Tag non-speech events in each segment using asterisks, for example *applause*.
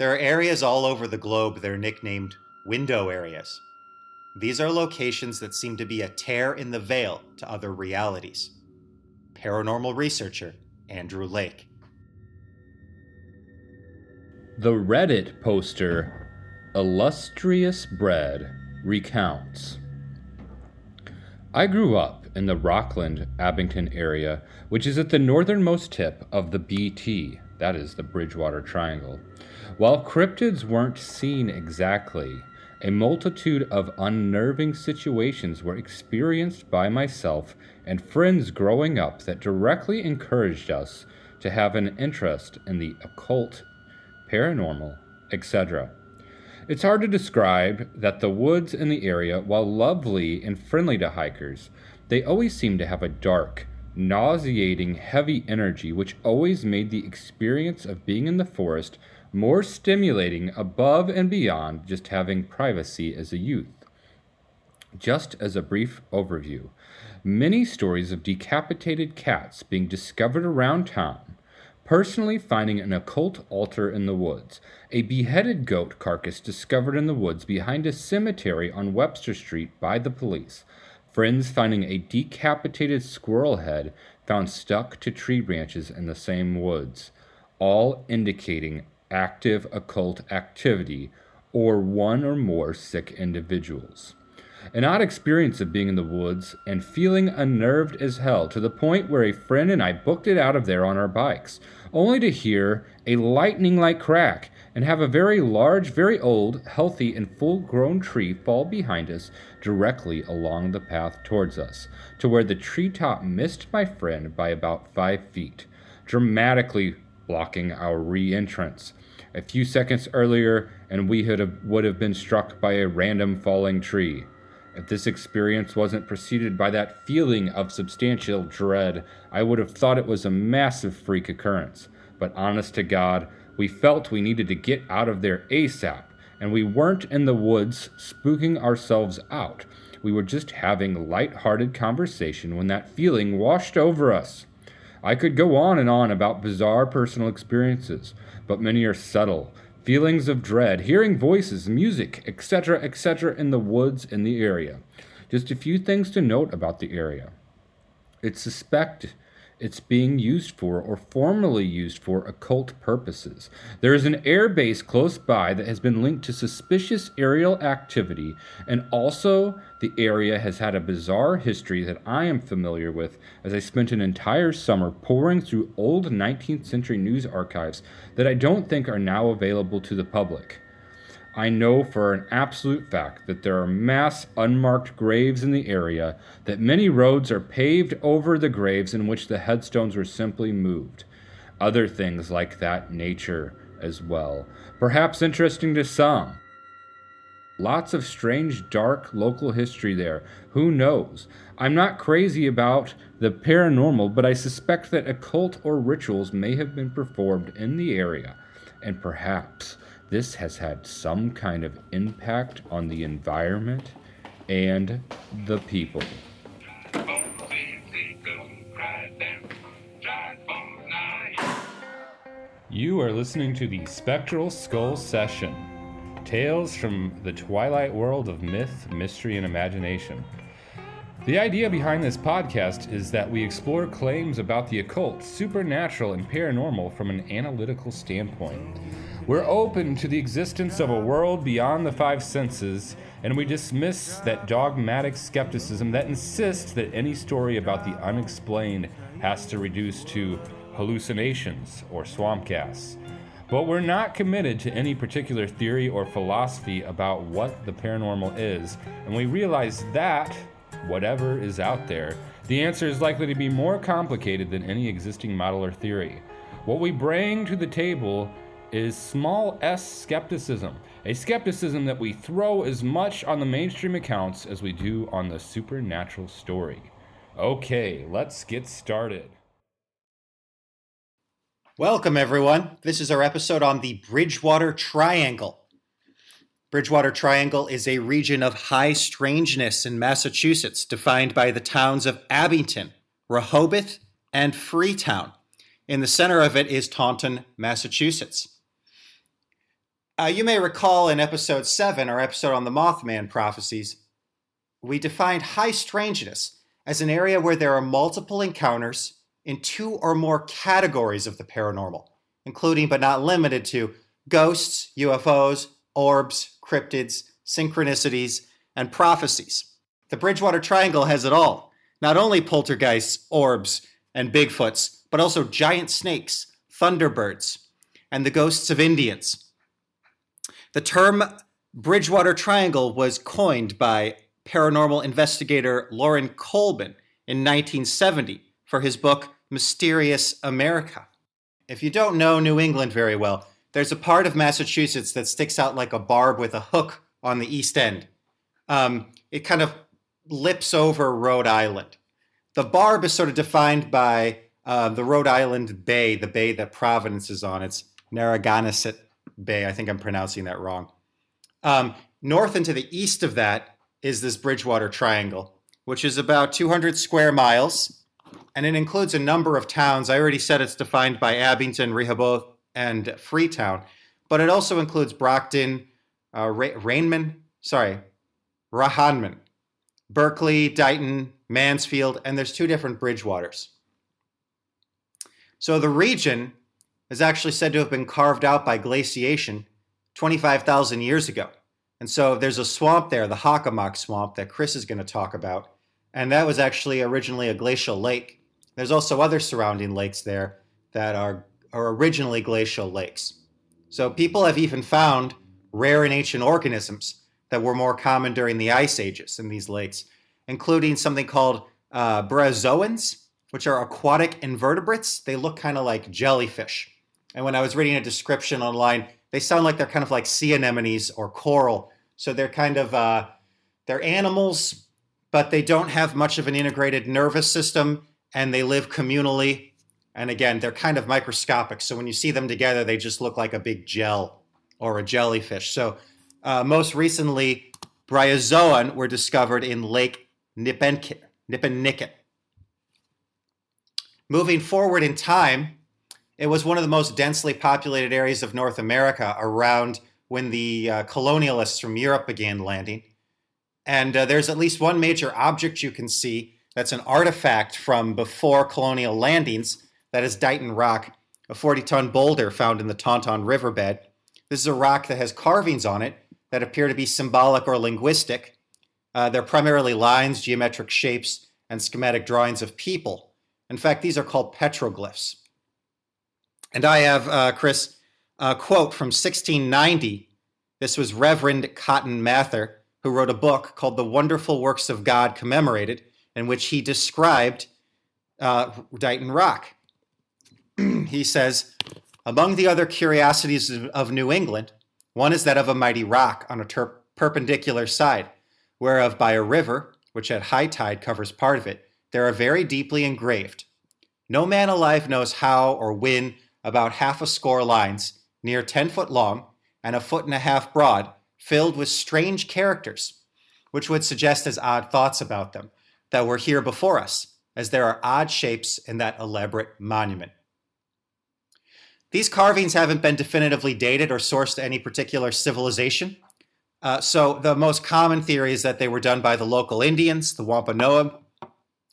There are areas all over the globe that are nicknamed window areas. These are locations that seem to be a tear in the veil to other realities. Paranormal researcher Andrew Lake. The Reddit poster Illustrious Bread recounts. I grew up in the Rockland Abington area, which is at the northernmost tip of the BT, that is the Bridgewater Triangle. While cryptids weren't seen exactly, a multitude of unnerving situations were experienced by myself and friends growing up that directly encouraged us to have an interest in the occult, paranormal, etc. It's hard to describe that the woods in the area, while lovely and friendly to hikers, they always seem to have a dark, nauseating, heavy energy which always made the experience of being in the forest more stimulating above and beyond just having privacy as a youth. Just as a brief overview, many stories of decapitated cats being discovered around town, personally finding an occult altar in the woods, a beheaded goat carcass discovered in the woods behind a cemetery on Webster Street by the police, friends finding a decapitated squirrel head found stuck to tree branches in the same woods, all indicating active occult activity or one or more sick individuals. An odd experience of being in the woods and feeling unnerved as hell to the point where a friend and I booked it out of there on our bikes, only to hear a lightning like crack and have a very large, very old, healthy, and full grown tree fall behind us directly along the path towards us, to where the treetop missed my friend by about five feet, dramatically blocking our re entrance a few seconds earlier, and we have, would have been struck by a random falling tree. If this experience wasn't preceded by that feeling of substantial dread, I would have thought it was a massive freak occurrence. But honest to God, we felt we needed to get out of there ASAP, and we weren't in the woods spooking ourselves out. We were just having light-hearted conversation when that feeling washed over us. I could go on and on about bizarre personal experiences, but many are subtle. Feelings of dread, hearing voices, music, etc., etc., in the woods in the area. Just a few things to note about the area. It's suspected it's being used for or formerly used for occult purposes. There is an air base close by that has been linked to suspicious aerial activity, and also the area has had a bizarre history that I am familiar with as I spent an entire summer poring through old 19th century news archives that I don't think are now available to the public. I know for an absolute fact that there are mass unmarked graves in the area, that many roads are paved over the graves in which the headstones were simply moved. Other things like that nature as well. Perhaps interesting to some. Lots of strange, dark local history there. Who knows? I'm not crazy about the paranormal, but I suspect that occult or rituals may have been performed in the area, and perhaps this has had some kind of impact on the environment and the people. You are listening to the Spectral Skull Session Tales from the Twilight World of Myth, Mystery, and Imagination. The idea behind this podcast is that we explore claims about the occult, supernatural, and paranormal from an analytical standpoint. We're open to the existence of a world beyond the five senses, and we dismiss that dogmatic skepticism that insists that any story about the unexplained has to reduce to hallucinations or swamp gas. But we're not committed to any particular theory or philosophy about what the paranormal is, and we realize that, whatever is out there, the answer is likely to be more complicated than any existing model or theory. What we bring to the table is small s skepticism, a skepticism that we throw as much on the mainstream accounts as we do on the supernatural story. Okay, let's get started. Welcome, everyone. This is our episode on the Bridgewater Triangle. Bridgewater Triangle is a region of high strangeness in Massachusetts, defined by the towns of Abington, Rehoboth, and Freetown. In the center of it is Taunton, Massachusetts. Uh, you may recall in episode 7, our episode on the Mothman prophecies, we defined high strangeness as an area where there are multiple encounters in two or more categories of the paranormal, including but not limited to ghosts, UFOs, orbs, cryptids, synchronicities, and prophecies. The Bridgewater Triangle has it all not only poltergeists, orbs, and Bigfoots, but also giant snakes, thunderbirds, and the ghosts of Indians. The term Bridgewater Triangle was coined by paranormal investigator Loren Coleman in 1970 for his book Mysterious America. If you don't know New England very well, there's a part of Massachusetts that sticks out like a barb with a hook on the east end. Um, it kind of lips over Rhode Island. The barb is sort of defined by uh, the Rhode Island Bay, the bay that Providence is on. It's Narragansett Bay. I think I'm pronouncing that wrong. Um, north and to the east of that is this Bridgewater Triangle, which is about 200 square miles, and it includes a number of towns. I already said it's defined by Abington, Rehoboth, and Freetown, but it also includes Brockton, uh, Rainman, sorry, Rahanman, Berkley, Dighton, Mansfield, and there's two different Bridgewaters. So the region is actually said to have been carved out by glaciation 25,000 years ago. And so there's a swamp there, the Hockomock Swamp, that Chris is going to talk about. And that was actually originally a glacial lake. There's also other surrounding lakes there that are, are originally glacial lakes. So people have even found rare and ancient organisms that were more common during the ice ages in these lakes, including something called uh, which are aquatic invertebrates. They look kind of like jellyfish. And when I was reading a description online, they sound like they're kind of like sea anemones or coral. So they're kind of uh, they're animals, but they don't have much of an integrated nervous system, and they live communally. And again, they're kind of microscopic. So when you see them together, they just look like a big gel or a jellyfish. So uh, most recently, bryozoan were discovered in Lake Nippenicket. Moving forward in time, it was one of the most densely populated areas of North America around when the uh, colonialists from Europe began landing. And uh, there's at least one major object you can see that's an artifact from before colonial landings. That is Dighton Rock, a 40 ton boulder found in the Taunton riverbed. This is a rock that has carvings on it that appear to be symbolic or linguistic. Uh, they're primarily lines, geometric shapes, and schematic drawings of people. In fact, these are called petroglyphs. And I have, uh, Chris, a quote from 1690. This was Reverend Cotton Mather, who wrote a book called The Wonderful Works of God Commemorated, in which he described uh, Dighton Rock. *clears throat* he says, Among the other curiosities of New England, one is that of a mighty rock on a ter- perpendicular side, whereof by a river, which at high tide covers part of it, there are very deeply engraved. No man alive knows how or when about half a score lines, near ten foot long and a foot and a half broad, filled with strange characters, which would suggest as odd thoughts about them that were here before us, as there are odd shapes in that elaborate monument. These carvings haven't been definitively dated or sourced to any particular civilization. Uh, so the most common theory is that they were done by the local Indians, the Wampanoag.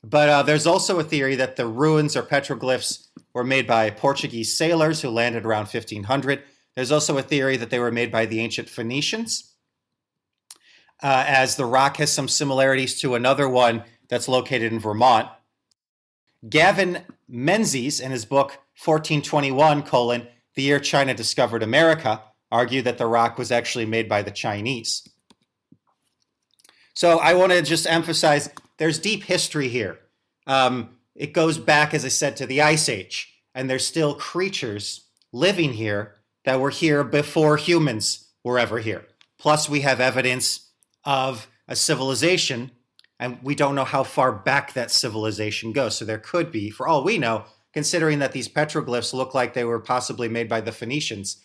But uh, there's also a theory that the ruins or petroglyphs were made by Portuguese sailors who landed around 1500. There's also a theory that they were made by the ancient Phoenicians, uh, as the rock has some similarities to another one that's located in Vermont. Gavin Menzies, in his book 1421, colon, the year China discovered America, argued that the rock was actually made by the Chinese. So I want to just emphasize there's deep history here. Um, it goes back, as I said, to the Ice Age, and there's still creatures living here that were here before humans were ever here. Plus, we have evidence of a civilization, and we don't know how far back that civilization goes. So there could be, for all we know, considering that these petroglyphs look like they were possibly made by the Phoenicians,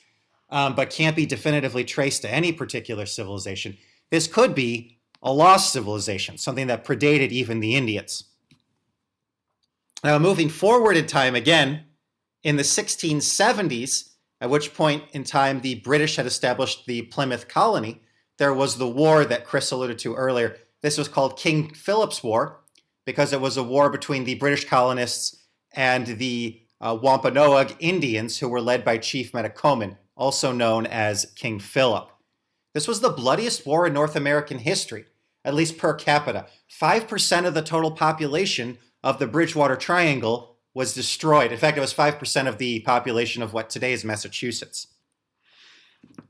um, but can't be definitively traced to any particular civilization. This could be a lost civilization, something that predated even the Indians. Now, moving forward in time again, in the 1670s, at which point in time the British had established the Plymouth colony, there was the war that Chris alluded to earlier. This was called King Philip's War because it was a war between the British colonists and the uh, Wampanoag Indians, who were led by Chief Metacommin, also known as King Philip. This was the bloodiest war in North American history, at least per capita. 5% of the total population of the Bridgewater Triangle was destroyed. In fact, it was 5% of the population of what today is Massachusetts.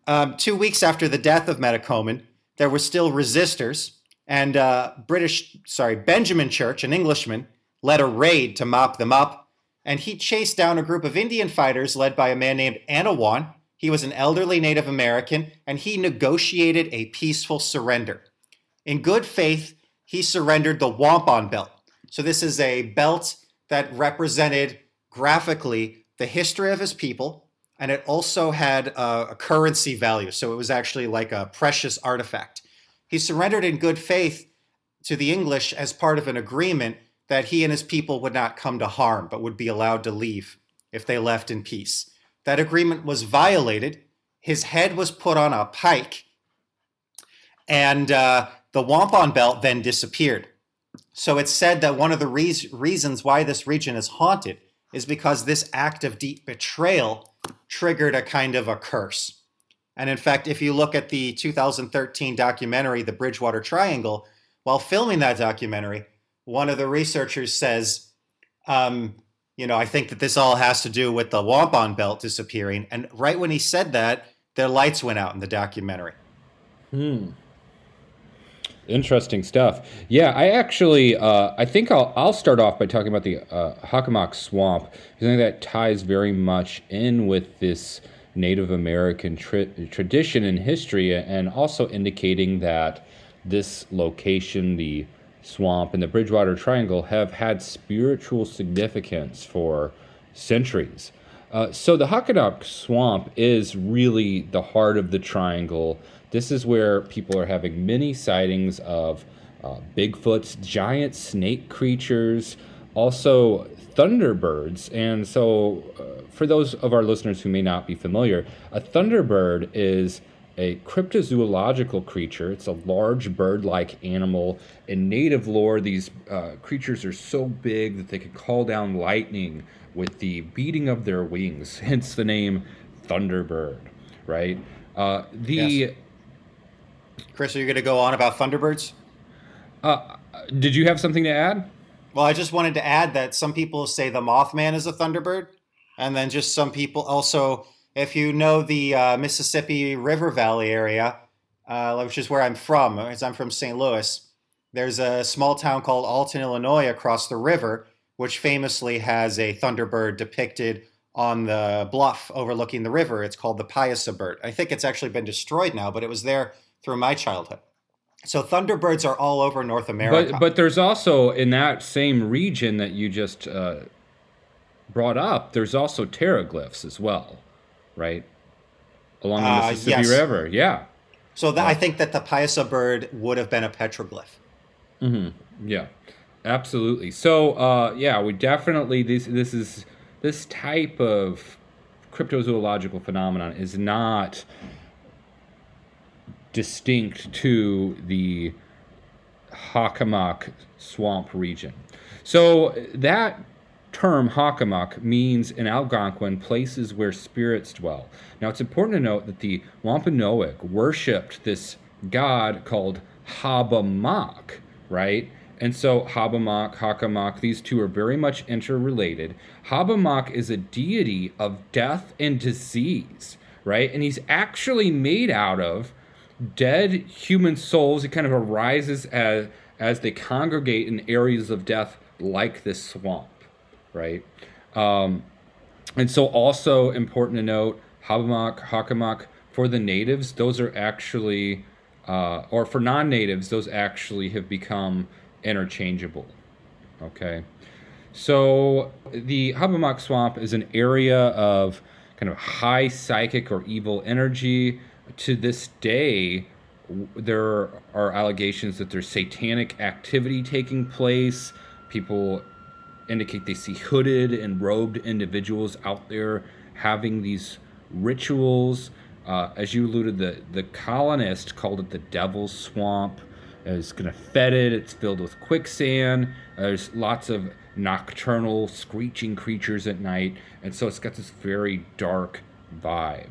Um, two weeks after the death of Metacommin, there were still resistors, and uh, British, sorry, Benjamin Church, an Englishman, led a raid to mop them up, and he chased down a group of Indian fighters led by a man named Anawan. He was an elderly Native American, and he negotiated a peaceful surrender. In good faith, he surrendered the Wampum Belt. So this is a belt that represented graphically the history of his people, and it also had a, a currency value. So it was actually like a precious artifact. He surrendered in good faith to the English as part of an agreement that he and his people would not come to harm, but would be allowed to leave if they left in peace. That agreement was violated. His head was put on a pike, and uh, the Wampum Belt then disappeared. So it's said that one of the re- reasons why this region is haunted is because this act of deep betrayal triggered a kind of a curse. And in fact, if you look at the 2013 documentary, The Bridgewater Triangle, while filming that documentary, one of the researchers says, um, you know, I think that this all has to do with the Wampum Belt disappearing. And right when he said that, their lights went out in the documentary. Hmm. Interesting stuff. Yeah, I actually, uh, I think I'll, I'll start off by talking about the uh, Hockomock Swamp. I think that ties very much in with this Native American tra- tradition and history, and also indicating that this location, the swamp and the Bridgewater Triangle, have had spiritual significance for centuries. Uh, so the Hockomock Swamp is really the heart of the triangle. This is where people are having many sightings of uh, Bigfoots, giant snake creatures, also thunderbirds. And so, uh, for those of our listeners who may not be familiar, a thunderbird is a cryptozoological creature. It's a large bird like animal. In native lore, these uh, creatures are so big that they can call down lightning with the beating of their wings, *laughs* hence the name Thunderbird, right? Uh, the. Yes. Chris, are you going to go on about Thunderbirds? Uh, did you have something to add? Well, I just wanted to add that some people say the Mothman is a Thunderbird, and then just some people also, if you know the uh, Mississippi River Valley area, uh, which is where I'm from, as I'm from St. Louis, there's a small town called Alton, Illinois, across the river, which famously has a Thunderbird depicted on the bluff overlooking the river. It's called the Piasa bird. I think it's actually been destroyed now, but it was there through my childhood. So thunderbirds are all over North America. But but there's also in that same region that you just uh, brought up. There's also petroglyphs as well, right? Along the uh, Mississippi yes. River, yeah. So that, I think that the Piasa bird would have been a petroglyph. Mm-hmm. Yeah, absolutely. So uh, yeah, we definitely this this is this type of cryptozoological phenomenon is not distinct to the Hockomock swamp region. So that term Hockomock means in Algonquin places where spirits dwell. Now it's important to note that the Wampanoag worshipped this god called Hobbamock, right? And so Hobbamock, Hockomock, these two are very much interrelated. Hobbamock is a deity of death and disease, right? And he's actually made out of dead human souls. He kind of arises as as they congregate in areas of death like this swamp, right? Um, and so, also important to note, Hobbamock, Hockomock, for the natives, those are actually, uh, or for non-natives, those actually have become interchangeable. Okay, so the Hobbamock Swamp is an area of kind of high psychic or evil energy to this day, there are allegations that there's satanic activity taking place. People indicate they see hooded and robed individuals out there having these rituals. Uh, as you alluded, the the colonists called it the Devil's Swamp. It's kind of fetid. It's filled with quicksand. There's lots of nocturnal screeching creatures at night, and so it's got this very dark vibe.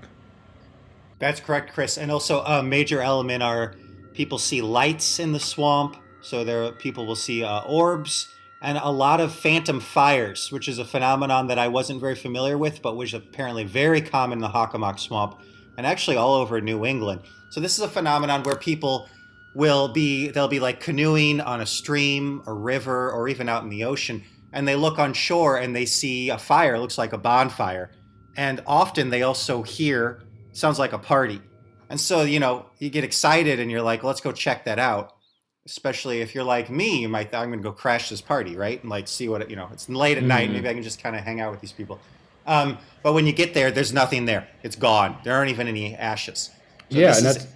That's correct, Chris. And also a major element are people see lights in the swamp. So there, people will see uh, orbs and a lot of phantom fires, which is a phenomenon that I wasn't very familiar with, but which is apparently very common in the Hockomock Swamp and actually all over New England. So this is a phenomenon where people will be they'll be like canoeing on a stream, a river, or even out in the ocean, and they look on shore and they see a fire, looks like a bonfire. And often they also hear sounds like a party. And so, you know, you get excited and you're like, let's go check that out especially if you're like me, you might I'm going to go crash this party, right? And like see what it, you know. It's late at mm-hmm. night. Maybe I can just kind of hang out with these people. Um, but when you get there, there's nothing there. It's gone. There aren't even any ashes. So yeah, and that's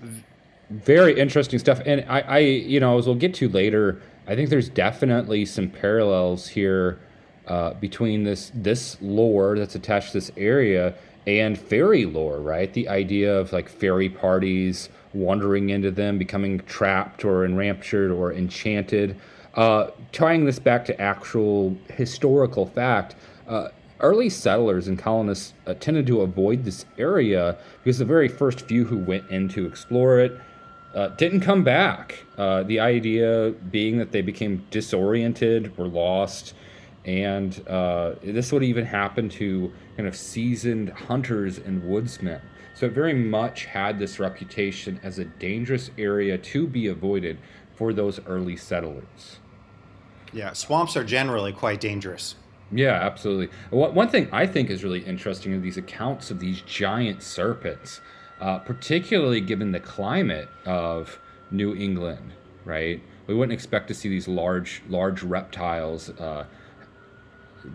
very interesting stuff. And I, I, you know, as we'll get to later, I think there's definitely some parallels here uh, between this this lore that's attached to this area and fairy lore, right? The idea of like fairy parties wandering into them, becoming trapped or enraptured or enchanted. Uh, tying this back to actual historical fact, uh, early settlers and colonists uh, tended to avoid this area because the very first few who went in to explore it uh, didn't come back. Uh, the idea being that they became disoriented, were lost, and uh, this would even happen to kind of seasoned hunters and woodsmen. So it very much had this reputation as a dangerous area to be avoided for those early settlers. Yeah, swamps are generally quite dangerous. Yeah, absolutely. One thing I think is really interesting are these accounts of these giant serpents, uh, particularly given the climate of New England, right? We wouldn't expect to see these large, large reptiles uh,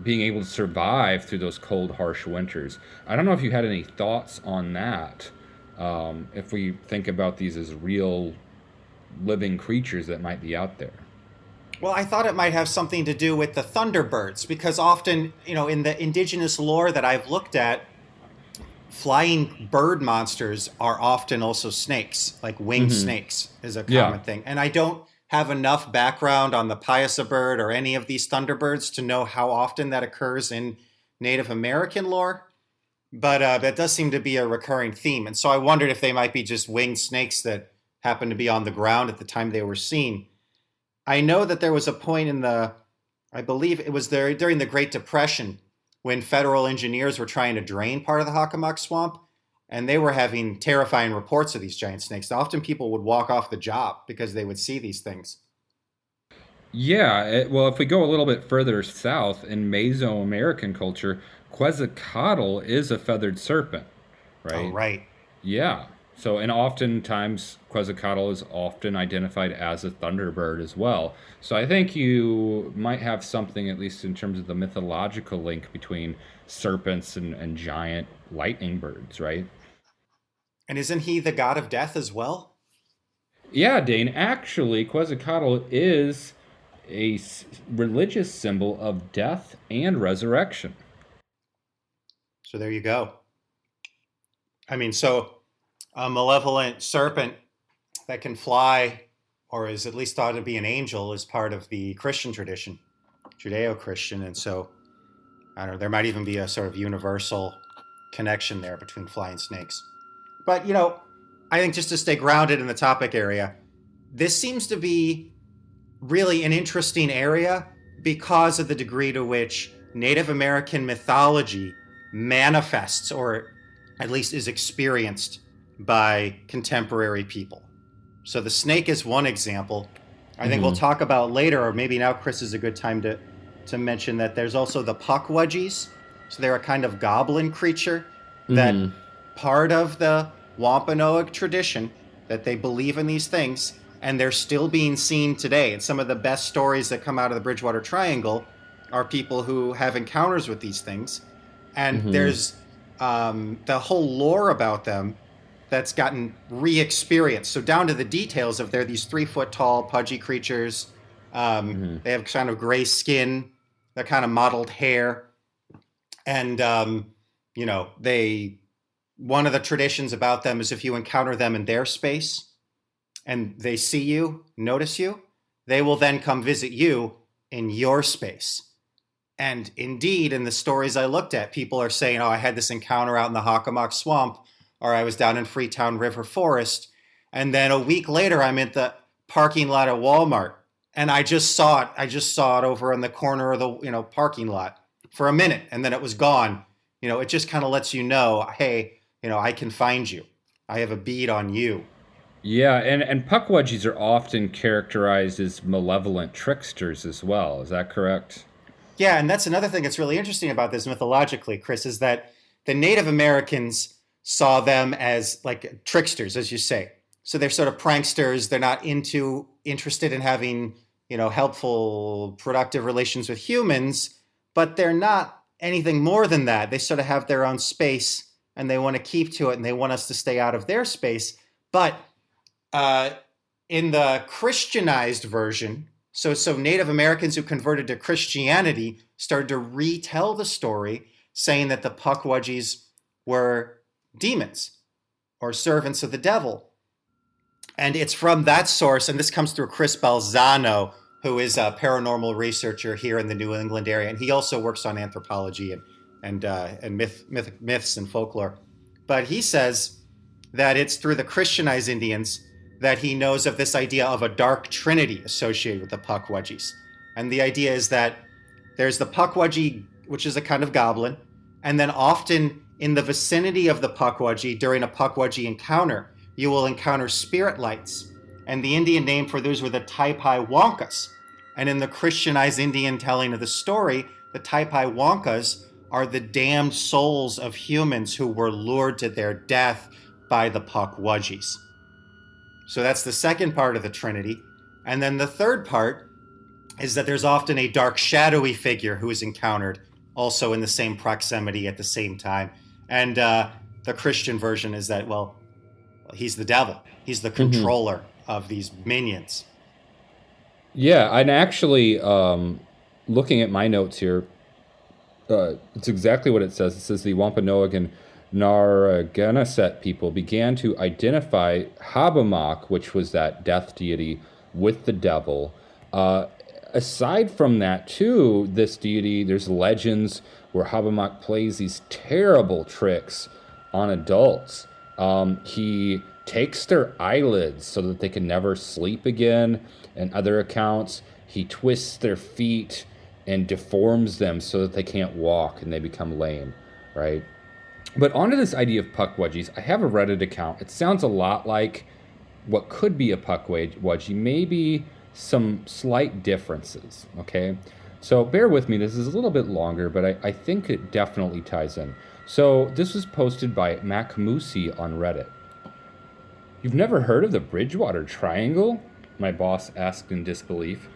being able to survive through those cold, harsh winters. I don't know if you had any thoughts on that. Um, if we think about these as real living creatures that might be out there. Well, I thought it might have something to do with the thunderbirds because often, you know, in the indigenous lore that I've looked at, flying bird monsters are often also snakes, like winged mm-hmm. snakes is a common yeah. thing. And I don't have enough background on the Piasa bird or any of these thunderbirds to know how often that occurs in Native American lore. But uh, that does seem to be a recurring theme. And so I wondered if they might be just winged snakes that happened to be on the ground at the time they were seen. I know that there was a point in the, I believe it was there during the Great Depression when federal engineers were trying to drain part of the Hockomock Swamp and they were having terrifying reports of these giant snakes. Often people would walk off the job because they would see these things. Yeah, it, well, if we go a little bit further south in Mesoamerican culture, Quetzalcoatl is a feathered serpent, right? Oh, right. Yeah. So, and oftentimes Quetzalcoatl is often identified as a thunderbird as well. So, I think you might have something, at least in terms of the mythological link between serpents and, and giant lightning birds, right? And isn't he the god of death as well? Yeah, Dane. Actually, Quetzalcoatl is a religious symbol of death and resurrection. So there you go. I mean, so a malevolent serpent that can fly, or is at least thought to be an angel, is part of the Christian tradition, Judeo Christian. And so, I don't know, there might even be a sort of universal connection there between flying snakes. But, you know, I think just to stay grounded in the topic area, this seems to be really an interesting area because of the degree to which Native American mythology manifests or at least is experienced by contemporary people. So the snake is one example. I think mm-hmm. we'll talk about later, or maybe now Chris is a good time to to mention that there's also the pukwudgies. So they're a kind of goblin creature that mm-hmm part of the Wampanoag tradition that they believe in these things, and they're still being seen today. And some of the best stories that come out of the Bridgewater Triangle are people who have encounters with these things, and mm-hmm. there's um, the whole lore about them that's gotten re-experienced. So down to the details of they're these three foot tall pudgy creatures. Um, mm-hmm. They have kind of gray skin, that kind of mottled hair, and um, you know they one of the traditions about them is if you encounter them in their space and they see you, notice you, they will then come visit you in your space. And indeed, in the stories I looked at, people are saying, Oh, I had this encounter out in the Hockomock Swamp, or I was down in Freetown River Forest. And then a week later, I'm at the parking lot at Walmart. And I just saw it. I just saw it over in the corner of the you know parking lot for a minute, and then it was gone. You know, it just kind of lets you know, hey, you know, I can find you. I have a bead on you. Yeah, and, and pukwudgies are often characterized as malevolent tricksters as well. Is that correct? Yeah, and that's another thing that's really interesting about this mythologically, Chris, is that the Native Americans saw them as like tricksters, as you say. So they're sort of pranksters. They're not into interested in having, you know, helpful, productive relations with humans, but they're not anything more than that. They sort of have their own space and they want to keep to it and they want us to stay out of their space. But uh, in the Christianized version, so so Native Americans who converted to Christianity started to retell the story, saying that the Pukwudgies were demons or servants of the devil. And it's from that source, and this comes through Chris Balzano, who is a paranormal researcher here in the New England area, and he also works on anthropology and and uh, and myth, myth, myths and folklore. But he says that it's through the Christianized Indians that he knows of this idea of a dark trinity associated with the Pukwudgies. And the idea is that there's the Pukwudgie, which is a kind of goblin, and then often in the vicinity of the Pukwudgie during a Pukwudgie encounter, you will encounter spirit lights. And the Indian name for those were the Taipai Wonkas. And in the Christianized Indian telling of the story, the Taipai Wonkas are the damned souls of humans who were lured to their death by the Pukwudgies. So that's the second part of the Trinity. And then the third part is that there's often a dark, shadowy figure who is encountered also in the same proximity at the same time. And uh, the Christian version is that, well, he's the devil, he's the mm-hmm. controller mm-hmm. of these minions. Yeah, and actually, um, looking at my notes here, uh, it's exactly what it says. It says the Wampanoag and Narragansett people began to identify Hobomok, which was that death deity, with the devil. Uh, aside from that, too, this deity, there's legends where Hobomok plays these terrible tricks on adults. Um, he takes their eyelids so that they can never sleep again. And other accounts, he twists their feet and deforms them so that they can't walk and they become lame, right? But onto this idea of pukwudgies, I have a Reddit account. It sounds a lot like what could be a pukwudgie, maybe some slight differences, okay? So bear with me, this is a little bit longer, but I, I think it definitely ties in. So this was posted by Macmusi on Reddit. You've never heard of the Bridgewater Triangle? My boss asked in disbelief.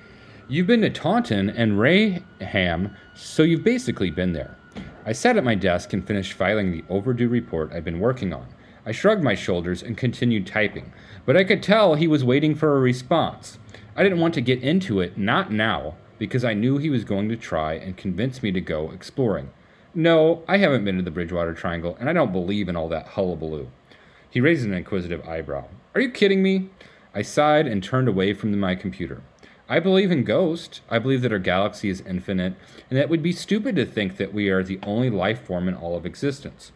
You've been to Taunton and Raynham, so you've basically been there. I sat at my desk and finished filing the overdue report I'd been working on. I shrugged my shoulders and continued typing, but I could tell he was waiting for a response. I didn't want to get into it, not now, because I knew he was going to try and convince me to go exploring. No, I haven't been to the Bridgewater Triangle, and I don't believe in all that hullabaloo. He raised an inquisitive eyebrow. Are you kidding me? I sighed and turned away from my computer. I believe in ghosts. I believe that our galaxy is infinite, and that it would be stupid to think that we are the only life form in all of existence.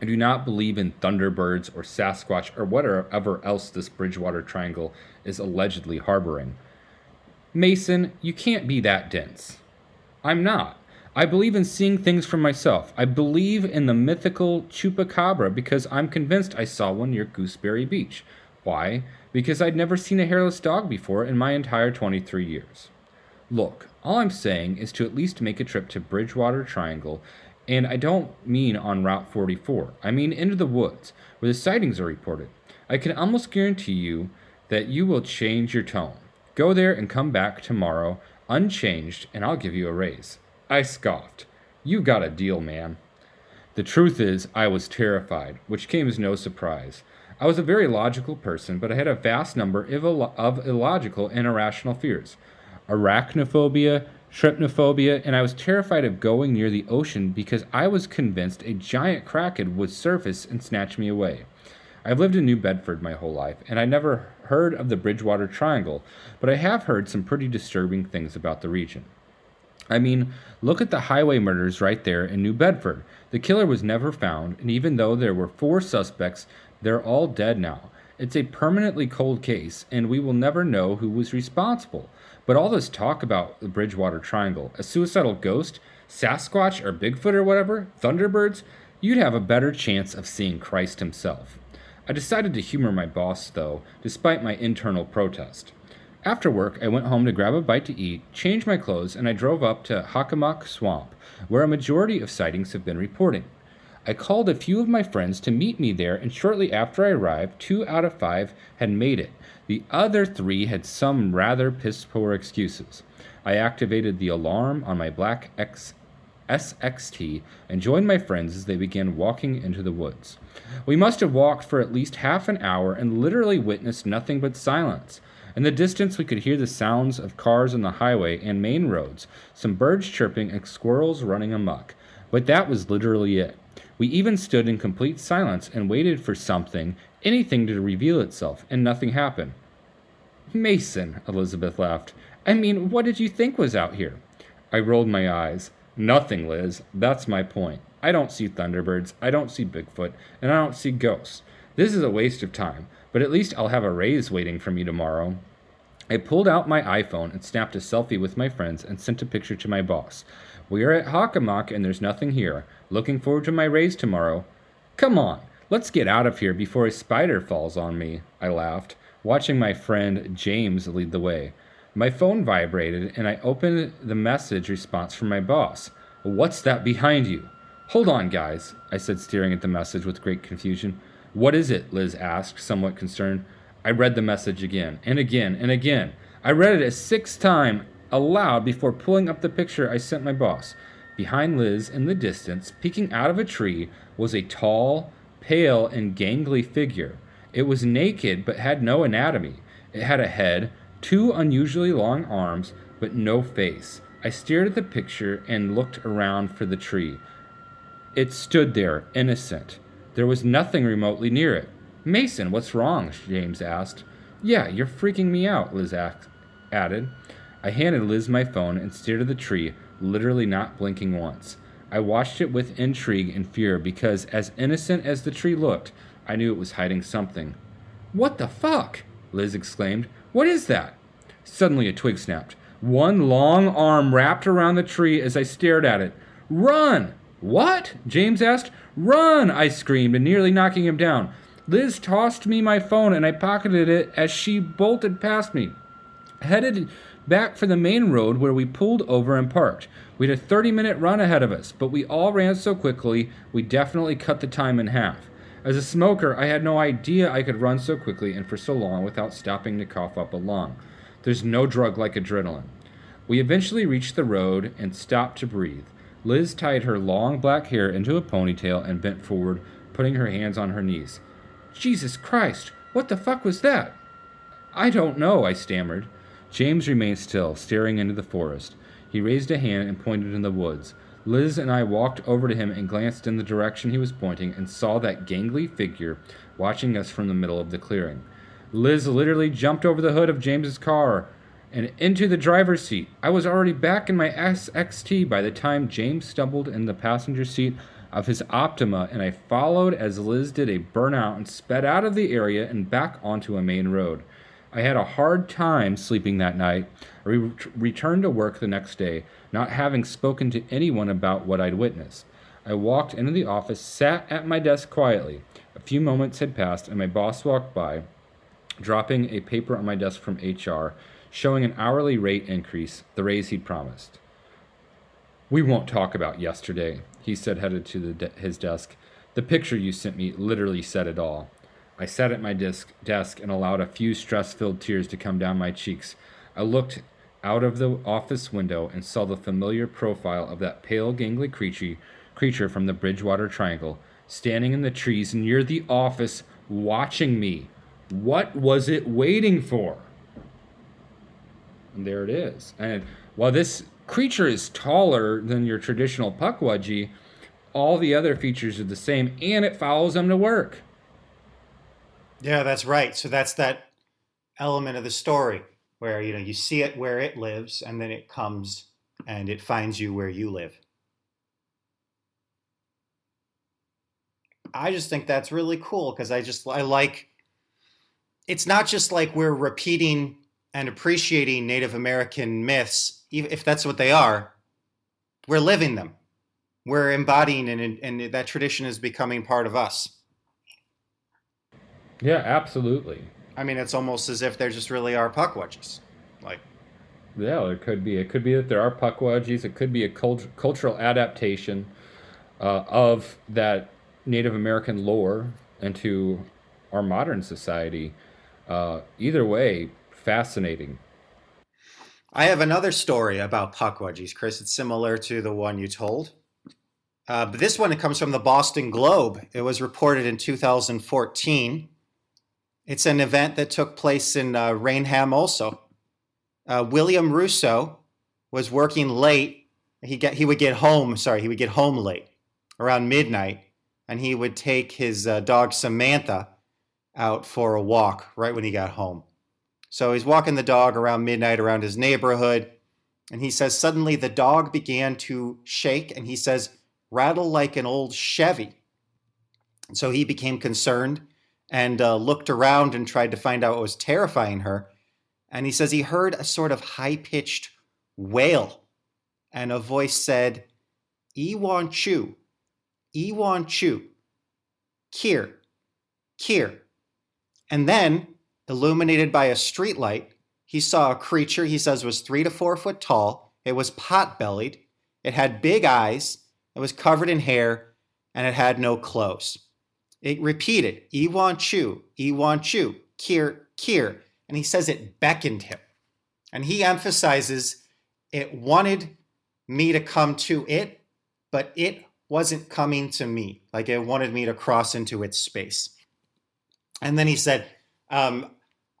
I do not believe in thunderbirds or Sasquatch or whatever else this Bridgewater Triangle is allegedly harboring. Mason, you can't be that dense. I'm not. I believe in seeing things for myself. I believe in the mythical chupacabra because I'm convinced I saw one near Gooseberry Beach. Why? because I'd never seen a hairless dog before in my entire 23 years. Look, all I'm saying is to at least make a trip to Bridgewater Triangle, and I don't mean on Route 44. I mean into the woods, where the sightings are reported. I can almost guarantee you that you will change your tone. Go there and come back tomorrow unchanged, and I'll give you a raise. I scoffed. You got a deal, man. The truth is, I was terrified, which came as no surprise. I was a very logical person, but I had a vast number of illogical and irrational fears. Arachnophobia, trypnophobia, and I was terrified of going near the ocean because I was convinced a giant kraken would surface and snatch me away. I've lived in New Bedford my whole life, and I never heard of the Bridgewater Triangle, but I have heard some pretty disturbing things about the region. I mean, look at the highway murders right there in New Bedford. The killer was never found, and even though there were four suspects, they're all dead now. It's a permanently cold case, and we will never know who was responsible. But all this talk about the Bridgewater Triangle, a suicidal ghost, Sasquatch or Bigfoot or whatever, Thunderbirds, you'd have a better chance of seeing Christ himself. I decided to humor my boss, though, despite my internal protest. After work, I went home to grab a bite to eat, change my clothes, and I drove up to Hockomock Swamp, where a majority of sightings have been reporting. I called a few of my friends to meet me there, and shortly after I arrived, two out of five had made it. The other three had some rather piss poor excuses. I activated the alarm on my black X SXT and joined my friends as they began walking into the woods. We must have walked for at least half an hour and literally witnessed nothing but silence. In the distance, we could hear the sounds of cars on the highway and main roads, some birds chirping, and squirrels running amuck. But that was literally it. We even stood in complete silence and waited for something, anything to reveal itself, and nothing happened. Mason, Elizabeth laughed. I mean, what did you think was out here? I rolled my eyes. Nothing, Liz. That's my point. I don't see Thunderbirds, I don't see Bigfoot, and I don't see ghosts. This is a waste of time but at least I'll have a raise waiting for me tomorrow. I pulled out my iPhone and snapped a selfie with my friends and sent a picture to my boss. We are at Hockomock and there's nothing here. Looking forward to my raise tomorrow. Come on, let's get out of here before a spider falls on me, I laughed, watching my friend James lead the way. My phone vibrated and I opened the message response from my boss. What's that behind you? Hold on, guys, I said, staring at the message with great confusion. What is it? Liz asked, somewhat concerned. I read the message again and again and again. I read it a sixth time aloud before pulling up the picture I sent my boss. Behind Liz, in the distance, peeking out of a tree, was a tall, pale, and gangly figure. It was naked but had no anatomy. It had a head, two unusually long arms, but no face. I stared at the picture and looked around for the tree. It stood there, innocent. There was nothing remotely near it. Mason, what's wrong? James asked. Yeah, you're freaking me out, Liz added. I handed Liz my phone and stared at the tree, literally not blinking once. I watched it with intrigue and fear because, as innocent as the tree looked, I knew it was hiding something. What the fuck? Liz exclaimed. What is that? Suddenly, a twig snapped. One long arm wrapped around the tree as I stared at it. Run! What? James asked. Run! I screamed, and nearly knocking him down. Liz tossed me my phone, and I pocketed it as she bolted past me. Headed back for the main road where we pulled over and parked. We had a 30 minute run ahead of us, but we all ran so quickly, we definitely cut the time in half. As a smoker, I had no idea I could run so quickly and for so long without stopping to cough up a lung. There's no drug like adrenaline. We eventually reached the road and stopped to breathe. Liz tied her long black hair into a ponytail and bent forward, putting her hands on her knees. Jesus Christ, what the fuck was that? I don't know, I stammered. James remained still, staring into the forest. He raised a hand and pointed in the woods. Liz and I walked over to him and glanced in the direction he was pointing and saw that gangly figure watching us from the middle of the clearing. Liz literally jumped over the hood of James's car, and into the driver's seat. I was already back in my SXT by the time James stumbled in the passenger seat of his Optima, and I followed as Liz did a burnout and sped out of the area and back onto a main road. I had a hard time sleeping that night. I re- returned to work the next day, not having spoken to anyone about what I'd witnessed. I walked into the office, sat at my desk quietly. A few moments had passed, and my boss walked by, dropping a paper on my desk from HR showing an hourly rate increase, the raise he'd promised. We won't talk about yesterday, he said, headed to de- his desk. The picture you sent me literally said it all. I sat at my desk, desk and allowed a few stress filled tears to come down my cheeks. I looked out of the office window and saw the familiar profile of that pale, gangly creature, creature from the Bridgewater Triangle, standing in the trees near the office, watching me. What was it waiting for? And there it is. And while this creature is taller than your traditional Pukwudgie, all the other features are the same, and it follows them to work. Yeah, that's right. So that's that element of the story where you know you see it where it lives, and then it comes and it finds you where you live. I just think that's really cool because I just I like it's not just like we're repeating and appreciating Native American myths, even if that's what they are. We're living them. We're embodying and, and that tradition is becoming part of us. Yeah, absolutely. I mean, it's almost as if there just really are Pukwudgies. Like, yeah, there could be. It could be that there are Pukwudgies. It could be a cult- cultural adaptation uh, of that Native American lore into our modern society. Uh, either way, fascinating. I have another story about Pukwudgies, Chris. It's similar to the one you told. Uh, but this one it comes from the Boston Globe. It was reported in 2014. It's an event that took place in uh, Raynham also. Uh, William Russo was working late. He get he would get home. Sorry, he would get home late, around midnight, and he would take his uh, dog Samantha out for a walk right when he got home. So he's walking the dog around midnight around his neighborhood, and he says suddenly the dog began to shake, and he says rattle like an old Chevy. So he became concerned and uh, looked around and tried to find out what was terrifying her. And he says he heard a sort of high pitched wail, and a voice said, Ewan Chu, Ewan Chu, Kier, Kier. And then, illuminated by a streetlight, he saw a creature he says was three to four foot tall. It was pot bellied. It had big eyes. It was covered in hair, and it had no clothes. It repeated, Ewan Chu, Ewan Chu, Kier, Kier. And he says it beckoned him. And he emphasizes it wanted me to come to it, but it wasn't coming to me. Like it wanted me to cross into its space. And then he said, um,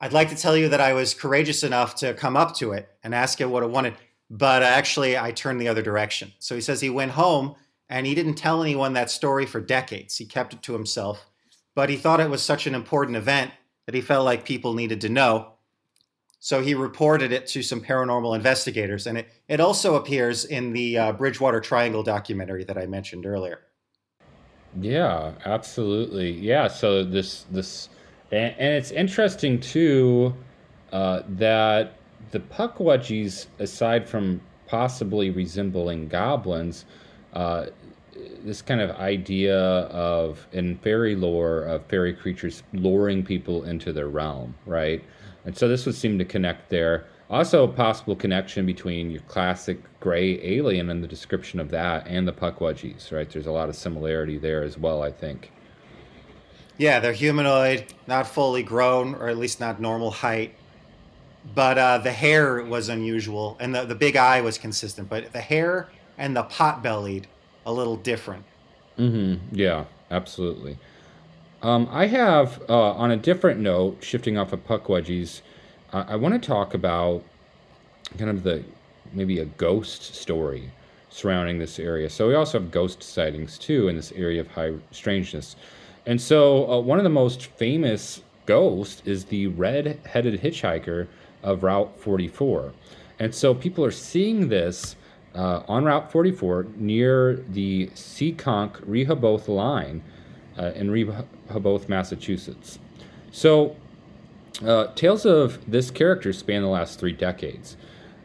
I'd like to tell you that I was courageous enough to come up to it and ask it what it wanted, but actually I turned the other direction. So he says he went home and he didn't tell anyone that story for decades. He kept it to himself, but he thought it was such an important event that he felt like people needed to know. So he reported it to some paranormal investigators, and it, it also appears in the uh, Bridgewater Triangle documentary that I mentioned earlier. Yeah, absolutely. Yeah, so this this and, and it's interesting too uh, that the Pukwudgies, aside from possibly resembling goblins, uh, this kind of idea of in fairy lore of fairy creatures luring people into their realm, right? And so this would seem to connect there. Also, a possible connection between your classic gray alien and the description of that and the Pukwudgies, right? There's a lot of similarity there as well, I think. Yeah, they're humanoid, not fully grown, or at least not normal height. But uh, the hair was unusual, and the, the big eye was consistent. But the hair and the pot bellied a little different. Mm-hmm. Yeah, absolutely. Um, I have, uh, on a different note, shifting off of Pukwudgies, I, I want to talk about kind of the maybe a ghost story surrounding this area. So we also have ghost sightings too in this area of high strangeness. And so uh, one of the most famous ghosts is the red-headed hitchhiker of Route 44. And so people are seeing this uh, on Route 44 near the Seekonk Rehoboth line uh, in Rehoboth, Massachusetts. So, uh, tales of this character span the last three decades.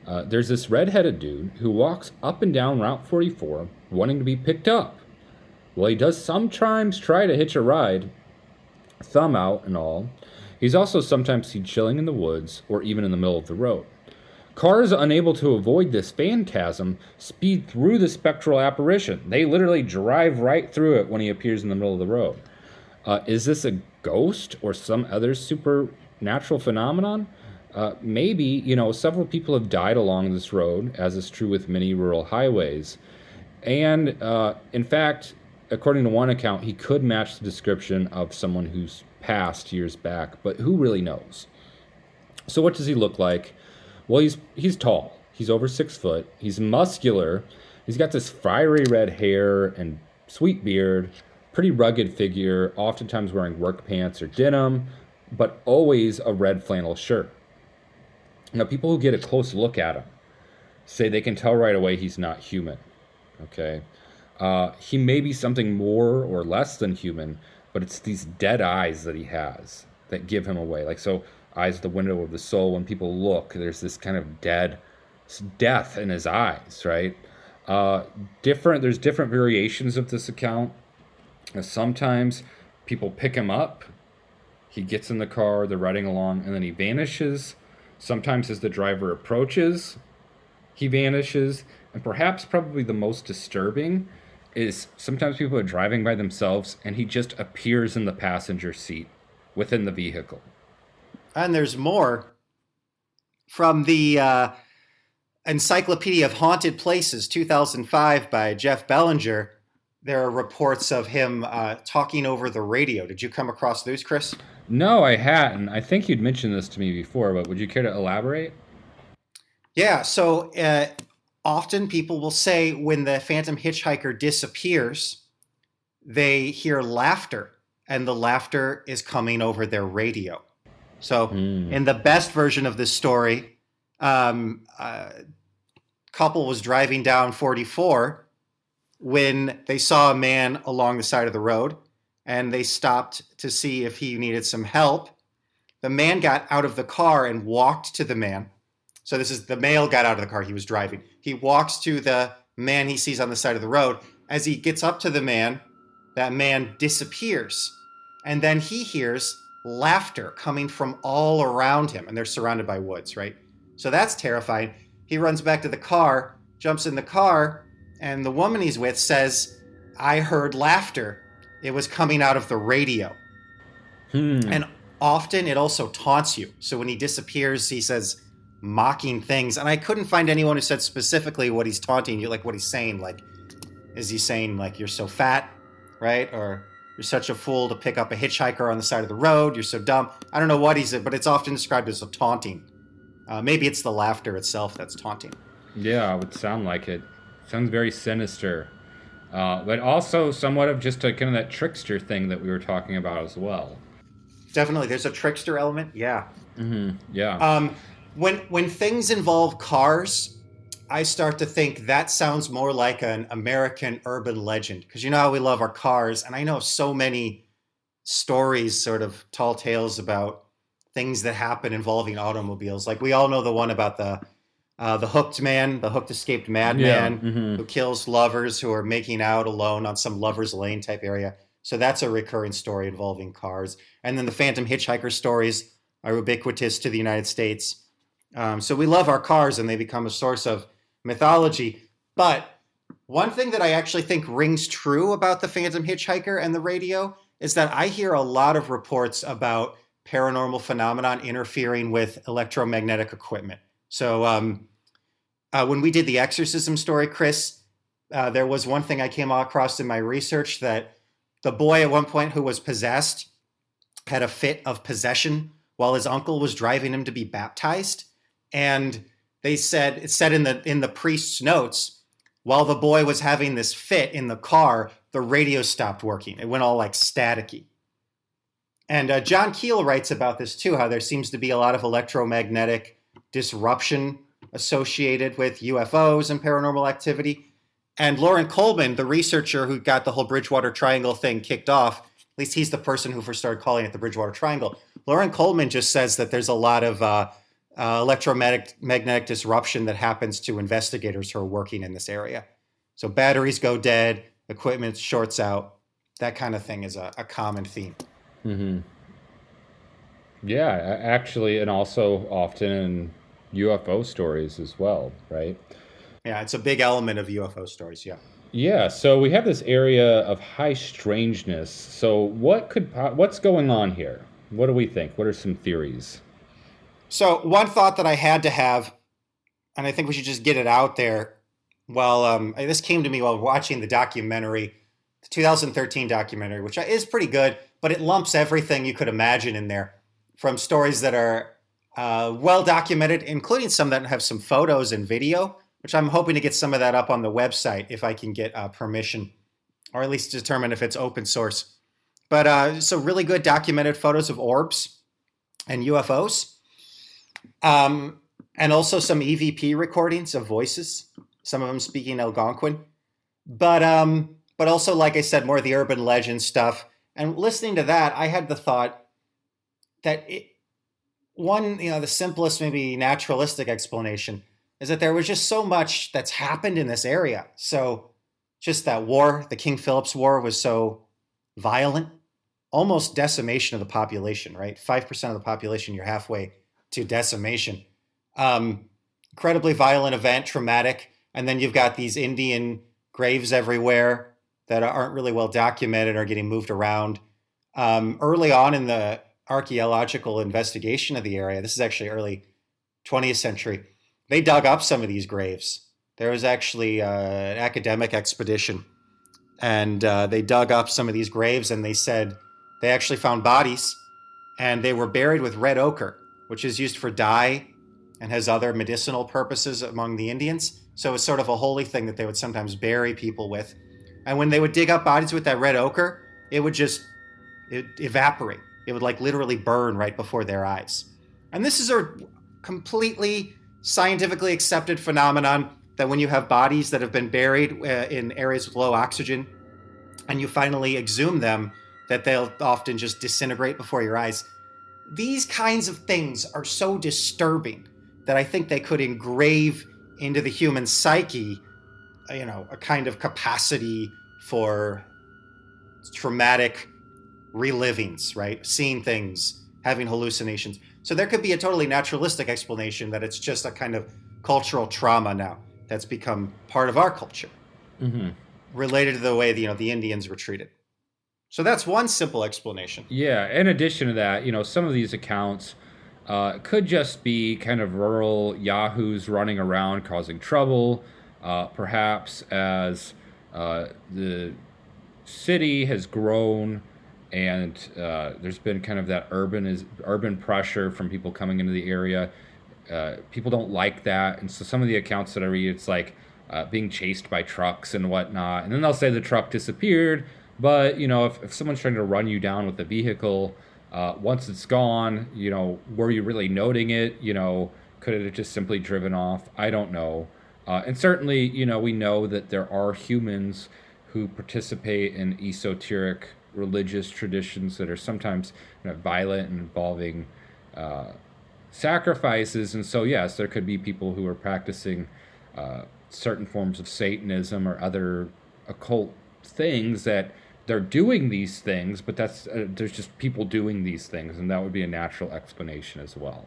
Uh, there's this red-headed dude who walks up and down Route 44 wanting to be picked up. Well, he does sometimes try to hitch a ride, thumb out and all. He's also sometimes seen chilling in the woods or even in the middle of the road. Cars unable to avoid this phantasm speed through the spectral apparition. They literally drive right through it when he appears in the middle of the road. Uh, is this a ghost or some other supernatural phenomenon? Uh, maybe, you know, several people have died along this road, as is true with many rural highways. And uh, in fact, according to one account, he could match the description of someone who's passed years back, but who really knows? So, what does he look like? Well, he's he's tall. He's over six foot. He's muscular. He's got this fiery red hair and sweet beard, pretty rugged figure, oftentimes wearing work pants or denim, but always a red flannel shirt. Now, people who get a close look at him say they can tell right away he's not human. Okay. Uh, he may be something more or less than human, but it's these dead eyes that he has that give him away. Like, so, eyes the window of the soul. When people look, there's this kind of dead death in his eyes, right? Uh, different. There's different variations of this account. Sometimes people pick him up. He gets in the car. They're riding along, and then he vanishes. Sometimes, as the driver approaches, he vanishes. And perhaps, probably the most disturbing is sometimes people are driving by themselves and he just appears in the passenger seat within the vehicle. And there's more from the uh, Encyclopedia of Haunted Places 2005 by Jeff Belanger. There are reports of him uh, talking over the radio. Did you come across those, Chris? No, I hadn't. I think you'd mentioned this to me before, but would you care to elaborate? Yeah. So uh, often people will say when the phantom hitchhiker disappears, they hear laughter, and the laughter is coming over their radio. So, mm. in the best version of this story, um, a couple was driving down 44 when they saw a man along the side of the road and they stopped to see if he needed some help. The man got out of the car and walked to the man so this is the male got out of the car. He was driving. He walks to the man he sees on the side of the road. As he gets up to the man, that man disappears. And then he hears laughter coming from all around him. And they're surrounded by woods, right? So that's terrifying. He runs back to the car, jumps in the car, and the woman he's with says, I heard laughter. It was coming out of the radio. Hmm. And often it also taunts you. So when he disappears, he says, mocking things, and I couldn't find anyone who said specifically what he's taunting you, like what he's saying. Like, is he saying like you're so fat, right, or you're such a fool to pick up a hitchhiker on the side of the road? You're so dumb. I don't know what he's, but it's often described as a taunting. Uh, maybe it's the laughter itself that's taunting. Yeah, it would sound like it. Sounds very sinister. Uh, but also somewhat of just a kind of that trickster thing that we were talking about as well. Definitely, there's a trickster element. Yeah. Mm-hmm. Yeah. Um, when when things involve cars, I start to think that sounds more like an American urban legend because you know how we love our cars, and I know so many stories, sort of tall tales about things that happen involving automobiles. Like we all know the one about the uh, the hooked man, the hooked escaped madman yeah, mm-hmm. who kills lovers who are making out alone on some lovers lane type area. So that's a recurring story involving cars. And then the phantom hitchhiker stories are ubiquitous to the United States. Um, so we love our cars and they become a source of mythology. But one thing that I actually think rings true about the Phantom Hitchhiker and the radio is that I hear a lot of reports about paranormal phenomenon interfering with electromagnetic equipment. So um, uh, when we did the exorcism story, Chris, uh, there was one thing I came across in my research that the boy at one point who was possessed had a fit of possession while his uncle was driving him to be baptized. And they said it said in the in the priest's notes while the boy was having this fit in the car the radio stopped working. It went all like staticky. And uh, john keel writes about this too how there seems to be a lot of electromagnetic disruption associated with ufos and paranormal activity and Loren Coleman the researcher who got the whole bridgewater triangle thing kicked off at least he's the person who first started calling it the bridgewater triangle Loren Coleman just says that there's a lot of uh, uh, electromagnetic magnetic disruption that happens to investigators who are working in this area. So batteries go dead, equipment shorts out. That kind of thing is a, a common theme. Mm-hmm. Yeah, actually, and also often in UFO stories as well, right? Yeah, it's a big element of UFO stories. Yeah. Yeah, so we have this area of high strangeness. So what could what's going on here? What do we think? What are some theories? So one thought that I had to have, and I think we should just get it out there. Well, um, this came to me while watching the documentary, the 2013 documentary, which is pretty good, but it lumps everything you could imagine in there, from stories that are uh, well documented, including some that have some photos and video, which I'm hoping to get some of that up on the website if I can get uh, permission, or at least determine if it's open source. But uh, so really good documented photos of orbs and UFOs, um, and also some EVP recordings of voices. Some of them speaking Algonquin, but um, but also like I said, more of the urban legend stuff. And listening to that, I had the thought that it, one, you know, the simplest, maybe naturalistic explanation is that there was just so much that's happened in this area. So just that war, the King Philip's War, was so violent, almost decimation of the population, right? 5% of the population, you're halfway to decimation. Um, incredibly violent event, traumatic. And then you've got these Indian graves everywhere that aren't really well documented or getting moved around. Um, early on in the archaeological investigation of the area, this is actually early 20th century, they dug up some of these graves. There was actually uh, an academic expedition, and uh, they dug up some of these graves, and they said they actually found bodies, and they were buried with red ochre, which is used for dye and has other medicinal purposes among the Indians. So it's sort of a holy thing that they would sometimes bury people with. And when they would dig up bodies with that red ochre, it would just it evaporate. It would like literally burn right before their eyes. And this is a completely scientifically accepted phenomenon that when you have bodies that have been buried uh, in areas with low oxygen and you finally exhume them, that they'll often just disintegrate before your eyes. These kinds of things are so disturbing that I think they could engrave into the human psyche, uh, you know, a kind of capacity for traumatic relivings, right? Seeing things, having hallucinations. So there could be a totally naturalistic explanation that it's just a kind of cultural trauma now that's become part of our culture, mm-hmm. related to the way the, you know the Indians were treated. So that's one simple explanation. Yeah. In addition to that, you know, some of these accounts uh, could just be kind of rural yahoos running around causing trouble, uh, perhaps as uh, the city has grown and uh, there's been kind of that urban is urban pressure from people coming into the area. Uh, people don't like that, and so some of the accounts that I read, it's like uh, being chased by trucks and whatnot, and then they'll say the truck disappeared. But you know, if, if someone's trying to run you down with a vehicle, uh, once it's gone, you know, were you really noting it? You know, could it have just simply driven off? I don't know. Uh, and certainly, you know, we know that there are humans who participate in esoteric religious traditions that are sometimes you know, violent and involving uh, sacrifices. And so, yes, there could be people who are practicing uh, certain forms of Satanism or other occult things that they're doing these things, but that's uh, there's just people doing these things, and that would be a natural explanation as well.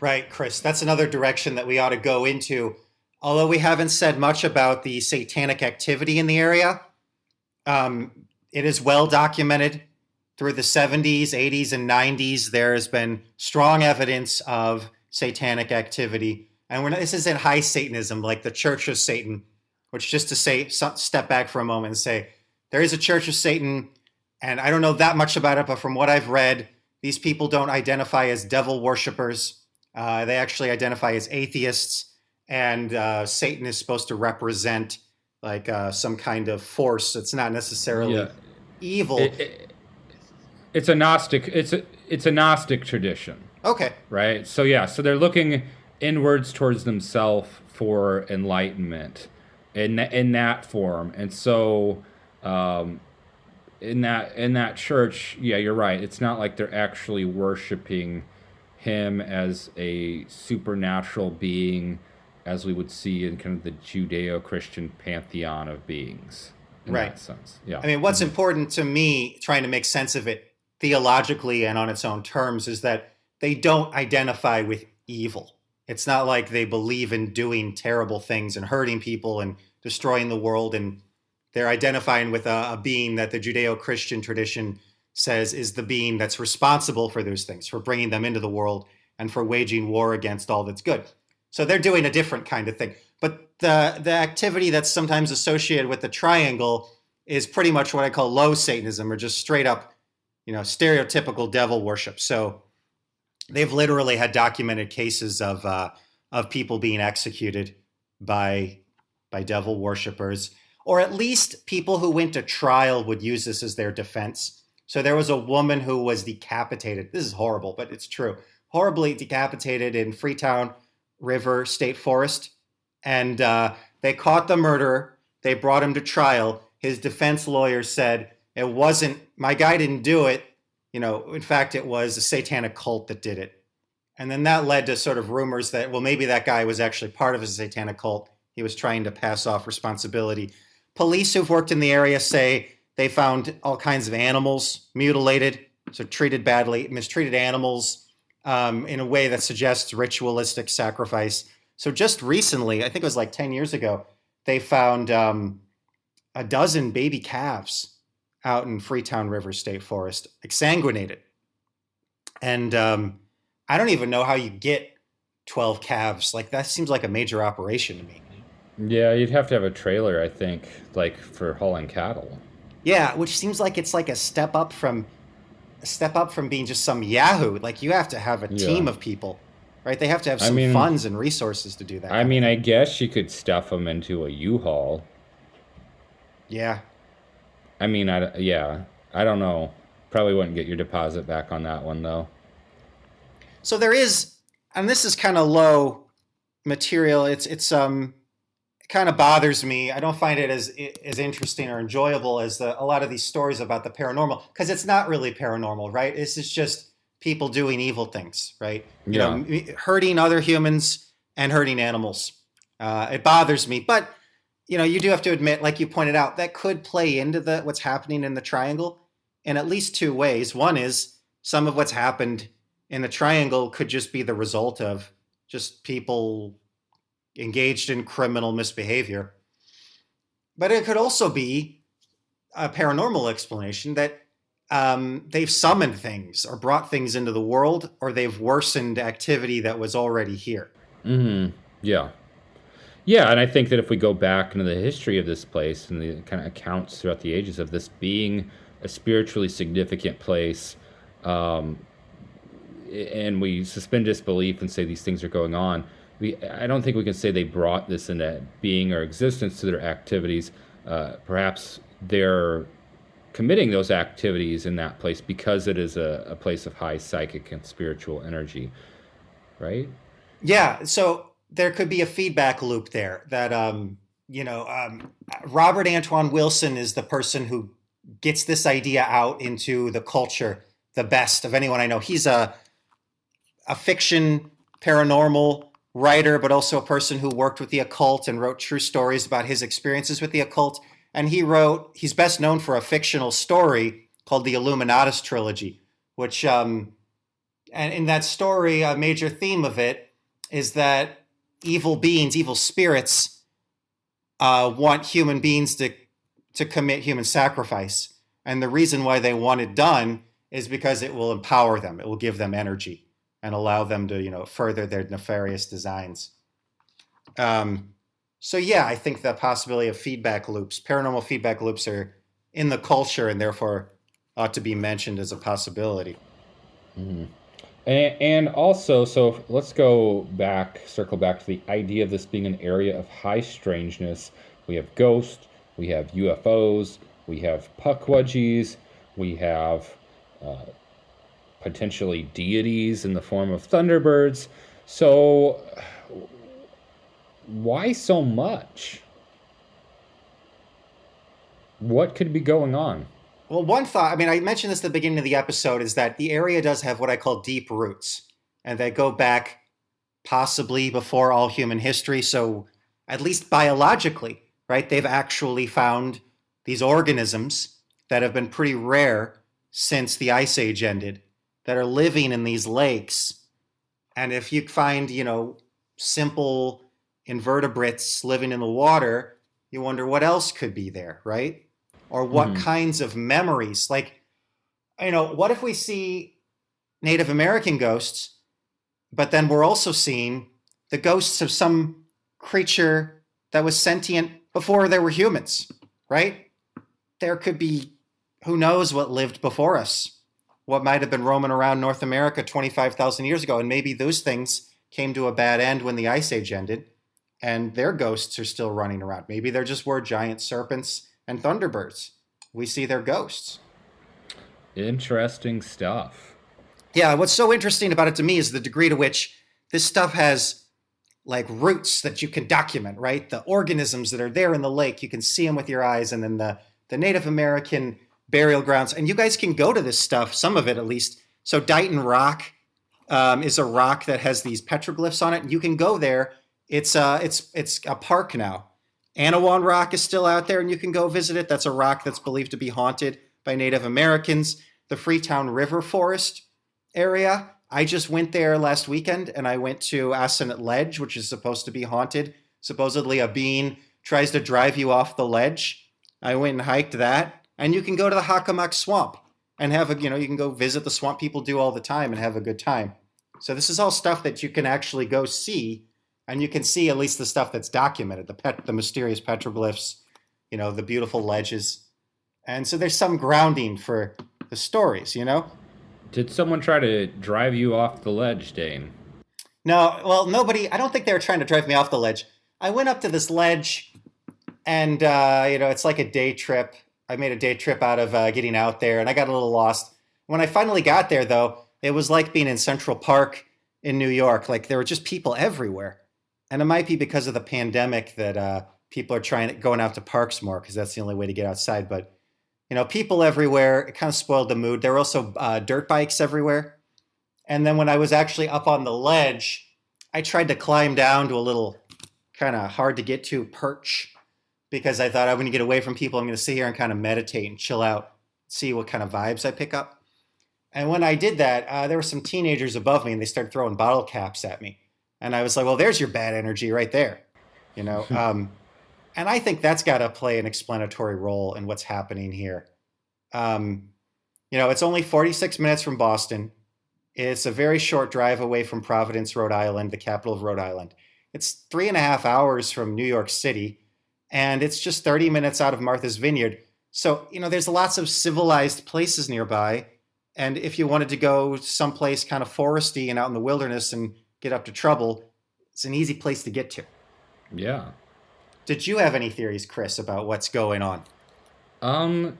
Right, Chris. That's another direction that we ought to go into. Although we haven't said much about the satanic activity in the area, um, it is well documented through the 70s, 80s, and 90s. There has been strong evidence of satanic activity. And not, this isn't high Satanism like the Church of Satan, which just to say, step back for a moment and say, there is a Church of Satan, and I don't know that much about it, but from what I've read, these people don't identify as devil worshippers. Uh, they actually identify as atheists, and uh, Satan is supposed to represent like uh, some kind of force that's not necessarily yeah. evil. It, it, it's a gnostic. It's a it's a gnostic tradition. Okay. Right. So yeah. So they're looking inwards towards themselves for enlightenment in in that form, and so um, in that in that church, yeah, you're right. It's not like they're actually worshiping him as a supernatural being as we would see in kind of the Judeo-Christian pantheon of beings. In right. that sense. Yeah. I mean, what's mm-hmm. important to me, trying to make sense of it theologically and on its own terms, is that they don't identify with evil. It's not like they believe in doing terrible things and hurting people and destroying the world, and they're identifying with a, a being that the Judeo-Christian tradition says is the being that's responsible for those things, for bringing them into the world and for waging war against all that's good. So they're doing a different kind of thing. But the the activity that's sometimes associated with the triangle is pretty much what I call low Satanism or just straight up, you know, stereotypical devil worship. So they've literally had documented cases of uh, of people being executed by by devil worshippers, or at least people who went to trial would use this as their defense. So there was a woman who was decapitated. This is horrible, but it's true. Horribly decapitated in Freetown River State Forest, and uh, they caught the murderer. They brought him to trial. His defense lawyer said it wasn't my guy didn't do it. You know, in fact, it was a satanic cult that did it. And then that led to sort of rumors that, well, maybe that guy was actually part of a satanic cult. He was trying to pass off responsibility. Police who've worked in the area say they found all kinds of animals mutilated, so treated badly, mistreated animals um, in a way that suggests ritualistic sacrifice. So just recently, I think it was like 10 years ago, they found um, a dozen baby calves out in Freetown River State Forest, exsanguinated. And um, I don't even know how you get 12 calves. Like, that seems like a major operation to me. Yeah, you'd have to have a trailer, I think, like for hauling cattle. Yeah, which seems like it's like a step up from step up from being just some yahoo. Like you have to have a Yeah. team of people, right? They have to have I some mean- funds and resources to do that. I mean, I guess you could stuff them into a U-Haul. yeah, I mean, I yeah, I don't know. Probably wouldn't get your deposit back on that one though. So there is, and this is kind of low material. It's it's um, kind of bothers me. I don't find it as as interesting or enjoyable as the, a lot of these stories about the paranormal because it's not really paranormal, right? This is just people doing evil things, right? You know, hurting other humans and hurting animals. Uh, it bothers me, but you know, you do have to admit, like you pointed out, that could play into the what's happening in the triangle in at least two ways. One is some of what's happened in the triangle could just be the result of just people engaged in criminal misbehavior. But it could also be a paranormal explanation that um, they've summoned things or brought things into the world or they've worsened activity that was already here. Mm-hmm. Yeah. Yeah, and I think that if we go back into the history of this place and the kind of accounts throughout the ages of this being a spiritually significant place, um, and we suspend disbelief and say these things are going on, we I don't think we can say they brought this into being or existence to their activities. Uh, perhaps they're committing those activities in that place because it is a, a place of high psychic and spiritual energy, right? Yeah, so there could be a feedback loop there that um, you know, um, Robert Anton Wilson is the person who gets this idea out into the culture the best of anyone I know. He's a a fiction paranormal writer, but also a person who worked with the occult and wrote true stories about his experiences with the occult. And he wrote, he's best known for a fictional story called the Illuminatus trilogy, which, um, and in that story, a major theme of it is that evil beings, evil spirits, uh, want human beings to to commit human sacrifice, and the reason why they want it done is because it will empower them. It will give them energy and allow them to, you know, further their nefarious designs. Um, so yeah, I think the possibility of feedback loops, paranormal feedback loops, are in the culture and therefore ought to be mentioned as a possibility. And, and also, so let's go back, circle back to the idea of this being an area of high strangeness. We have ghosts, we have UFOs, we have pukwudgies, we have uh, potentially deities in the form of thunderbirds. So, why so much? What could be going on? Well, one thought, I mean, I mentioned this at the beginning of the episode, is that the area does have what I call deep roots, and they go back possibly before all human history. So, at least biologically, right, they've actually found these organisms that have been pretty rare since the Ice Age ended that are living in these lakes. And if you find, you know, simple invertebrates living in the water, you wonder what else could be there, right? Or what Mhm. kinds of memories. Like, you know, what if we see Native American ghosts, but then we're also seeing the ghosts of some creature that was sentient before there were humans, right? There could be who knows what lived before us. What might have been roaming around North America 25,000 years ago. And maybe those things came to a bad end when the Ice Age ended, and their ghosts are still running around. Maybe there just were giant serpents and thunderbirds. We see their ghosts. Interesting stuff. Yeah, what's so interesting about it to me is the degree to which this stuff has like roots that you can document, right? The organisms that are there in the lake, you can see them with your eyes, and then the the Native American burial grounds. And you guys can go to this stuff, some of it at least. So Dighton Rock um, is a rock that has these petroglyphs on it. You can go there. It's uh, it's it's a park now. Anawan Rock is still out there, and you can go visit it. That's a rock that's believed to be haunted by Native Americans. The Freetown River Forest area. I just went there last weekend, and I went to Assonet Ledge, which is supposed to be haunted. Supposedly, a bean tries to drive you off the ledge. I went and hiked that, and you can go to the Hockomock Swamp and have a you know you can go visit the swamp people do all the time and have a good time. So this is all stuff that you can actually go see, and you can see at least the stuff that's documented the pet the mysterious petroglyphs, you know the beautiful ledges, and so there's some grounding for the stories, you know. Did someone try to drive you off the ledge, Dane? No, well, nobody. I don't think they were trying to drive me off the ledge. I went up to this ledge, and uh, you know, it's like a day trip. I made a day trip out of uh, getting out there, and I got a little lost. When I finally got there, though, it was like being in Central Park in New York. Like there were just people everywhere, and it might be because of the pandemic that uh, people are trying to, going out to parks more because that's the only way to get outside. But you know, people everywhere. It kind of spoiled the mood. There were also uh, dirt bikes everywhere. And then when I was actually up on the ledge, I tried to climb down to a little kind of hard to get to perch because I thought I'm going to get away from people. I'm going to sit here and kind of meditate and chill out, see what kind of vibes I pick up. And when I did that, uh, there were some teenagers above me and they started throwing bottle caps at me. And I was like, well, there's your bad energy right there. You know, *laughs* um, and I think that's got to play an explanatory role in what's happening here. Um, you know, it's only 46 minutes from Boston. It's a very short drive away from Providence, Rhode Island, the capital of Rhode Island. It's three and a half hours from New York City, and it's just 30 minutes out of Martha's Vineyard. So, you know, there's lots of civilized places nearby. And if you wanted to go someplace kind of foresty and out in the wilderness and get up to trouble, it's an easy place to get to. Yeah. Did you have any theories, Chris, about what's going on? Um,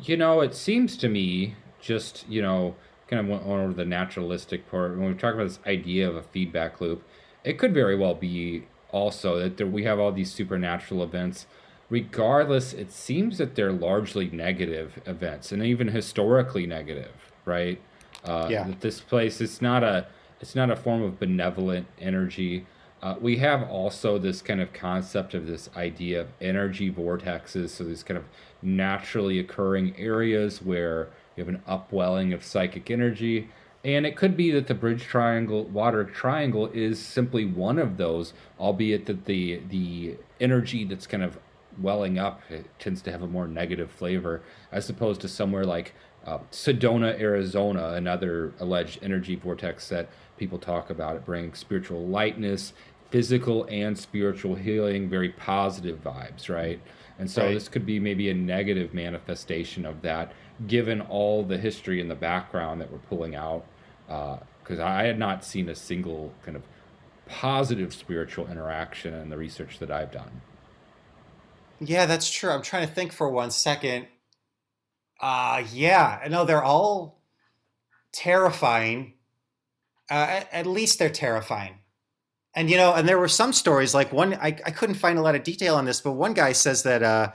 you know, it seems to me just, you know, kind of went over the naturalistic part. When we talk about this idea of a feedback loop, it could very well be also that there, we have all these supernatural events. Regardless, it seems that they're largely negative events and even historically negative, right? Uh, Yeah. That this place it's not a it's not a form of benevolent energy. Uh, we have also this kind of concept of this idea of energy vortexes, so these kind of naturally occurring areas where you have an upwelling of psychic energy. And it could be that the bridge triangle, water triangle, is simply one of those, albeit that the the energy that's kind of welling up it tends to have a more negative flavor, as opposed to somewhere like uh, Sedona, Arizona, another alleged energy vortex that people talk about. It brings spiritual lightness, physical and spiritual healing, very positive vibes, right? And so Right. this could be maybe a negative manifestation of that, given all the history in the background that we're pulling out. Because I had not seen a single kind of positive spiritual interaction in the research that I've done. Yeah, that's true. I'm trying to think for one second. Uh yeah, no, they're all terrifying. Uh, at, at least they're terrifying. And you know, and there were some stories like one I, I couldn't find a lot of detail on this, but one guy says that uh,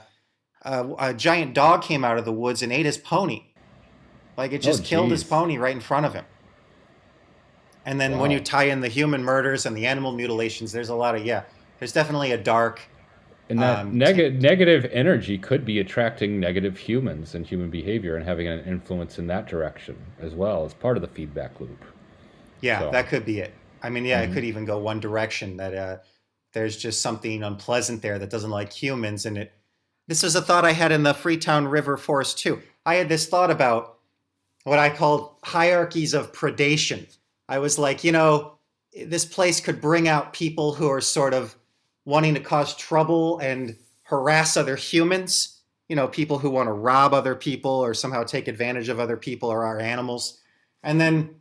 uh, a giant dog came out of the woods and ate his pony. Like it just Oh, killed his pony right in front of him. And then when you tie in the human murders and the animal mutilations, there's a lot of yeah. There's definitely a dark And that Um, neg- negative energy could be attracting negative humans and human behavior and having an influence in that direction as well as part of the feedback loop. Yeah, So- that could be it. I mean, yeah, Mhm. it could even go one direction that uh, there's just something unpleasant there that doesn't like humans. And it, this was a thought I had in the Freetown River Forest too. I had this thought about what I called hierarchies of predation. I was like, you know, this place could bring out people who are sort of wanting to cause trouble and harass other humans. You know, people who want to rob other people or somehow take advantage of other people or our animals And then,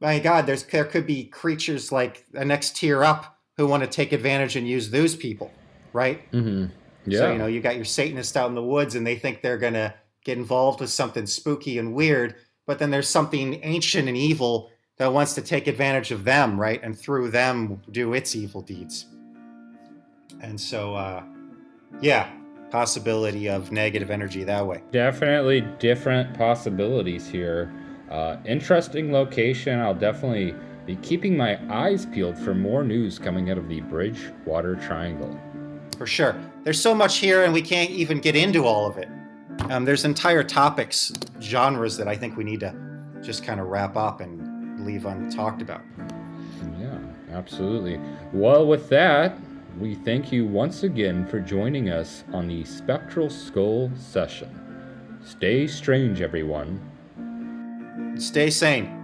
my God, there's there could be creatures like the next tier up who want to take advantage and use those people, right? Mm-hmm. Yeah. So you know, you got your Satanists out in the woods, and they think they're gonna get involved with something spooky and weird, but then there's something ancient and evil that wants to take advantage of them, right? And through them do its evil deeds. And so, uh, yeah, possibility of negative energy that way. Definitely different possibilities here. Uh, interesting location. I'll definitely be keeping my eyes peeled for more news coming out of the Bridgewater Triangle. For sure. There's so much here, and we can't even get into all of it. Um, there's entire topics, genres that I think we need to just kind of wrap up and leave untalked about. Yeah, absolutely. Well, with that, we thank you once again for joining us on the Spectral Skull session. Stay strange, everyone. Stay sane.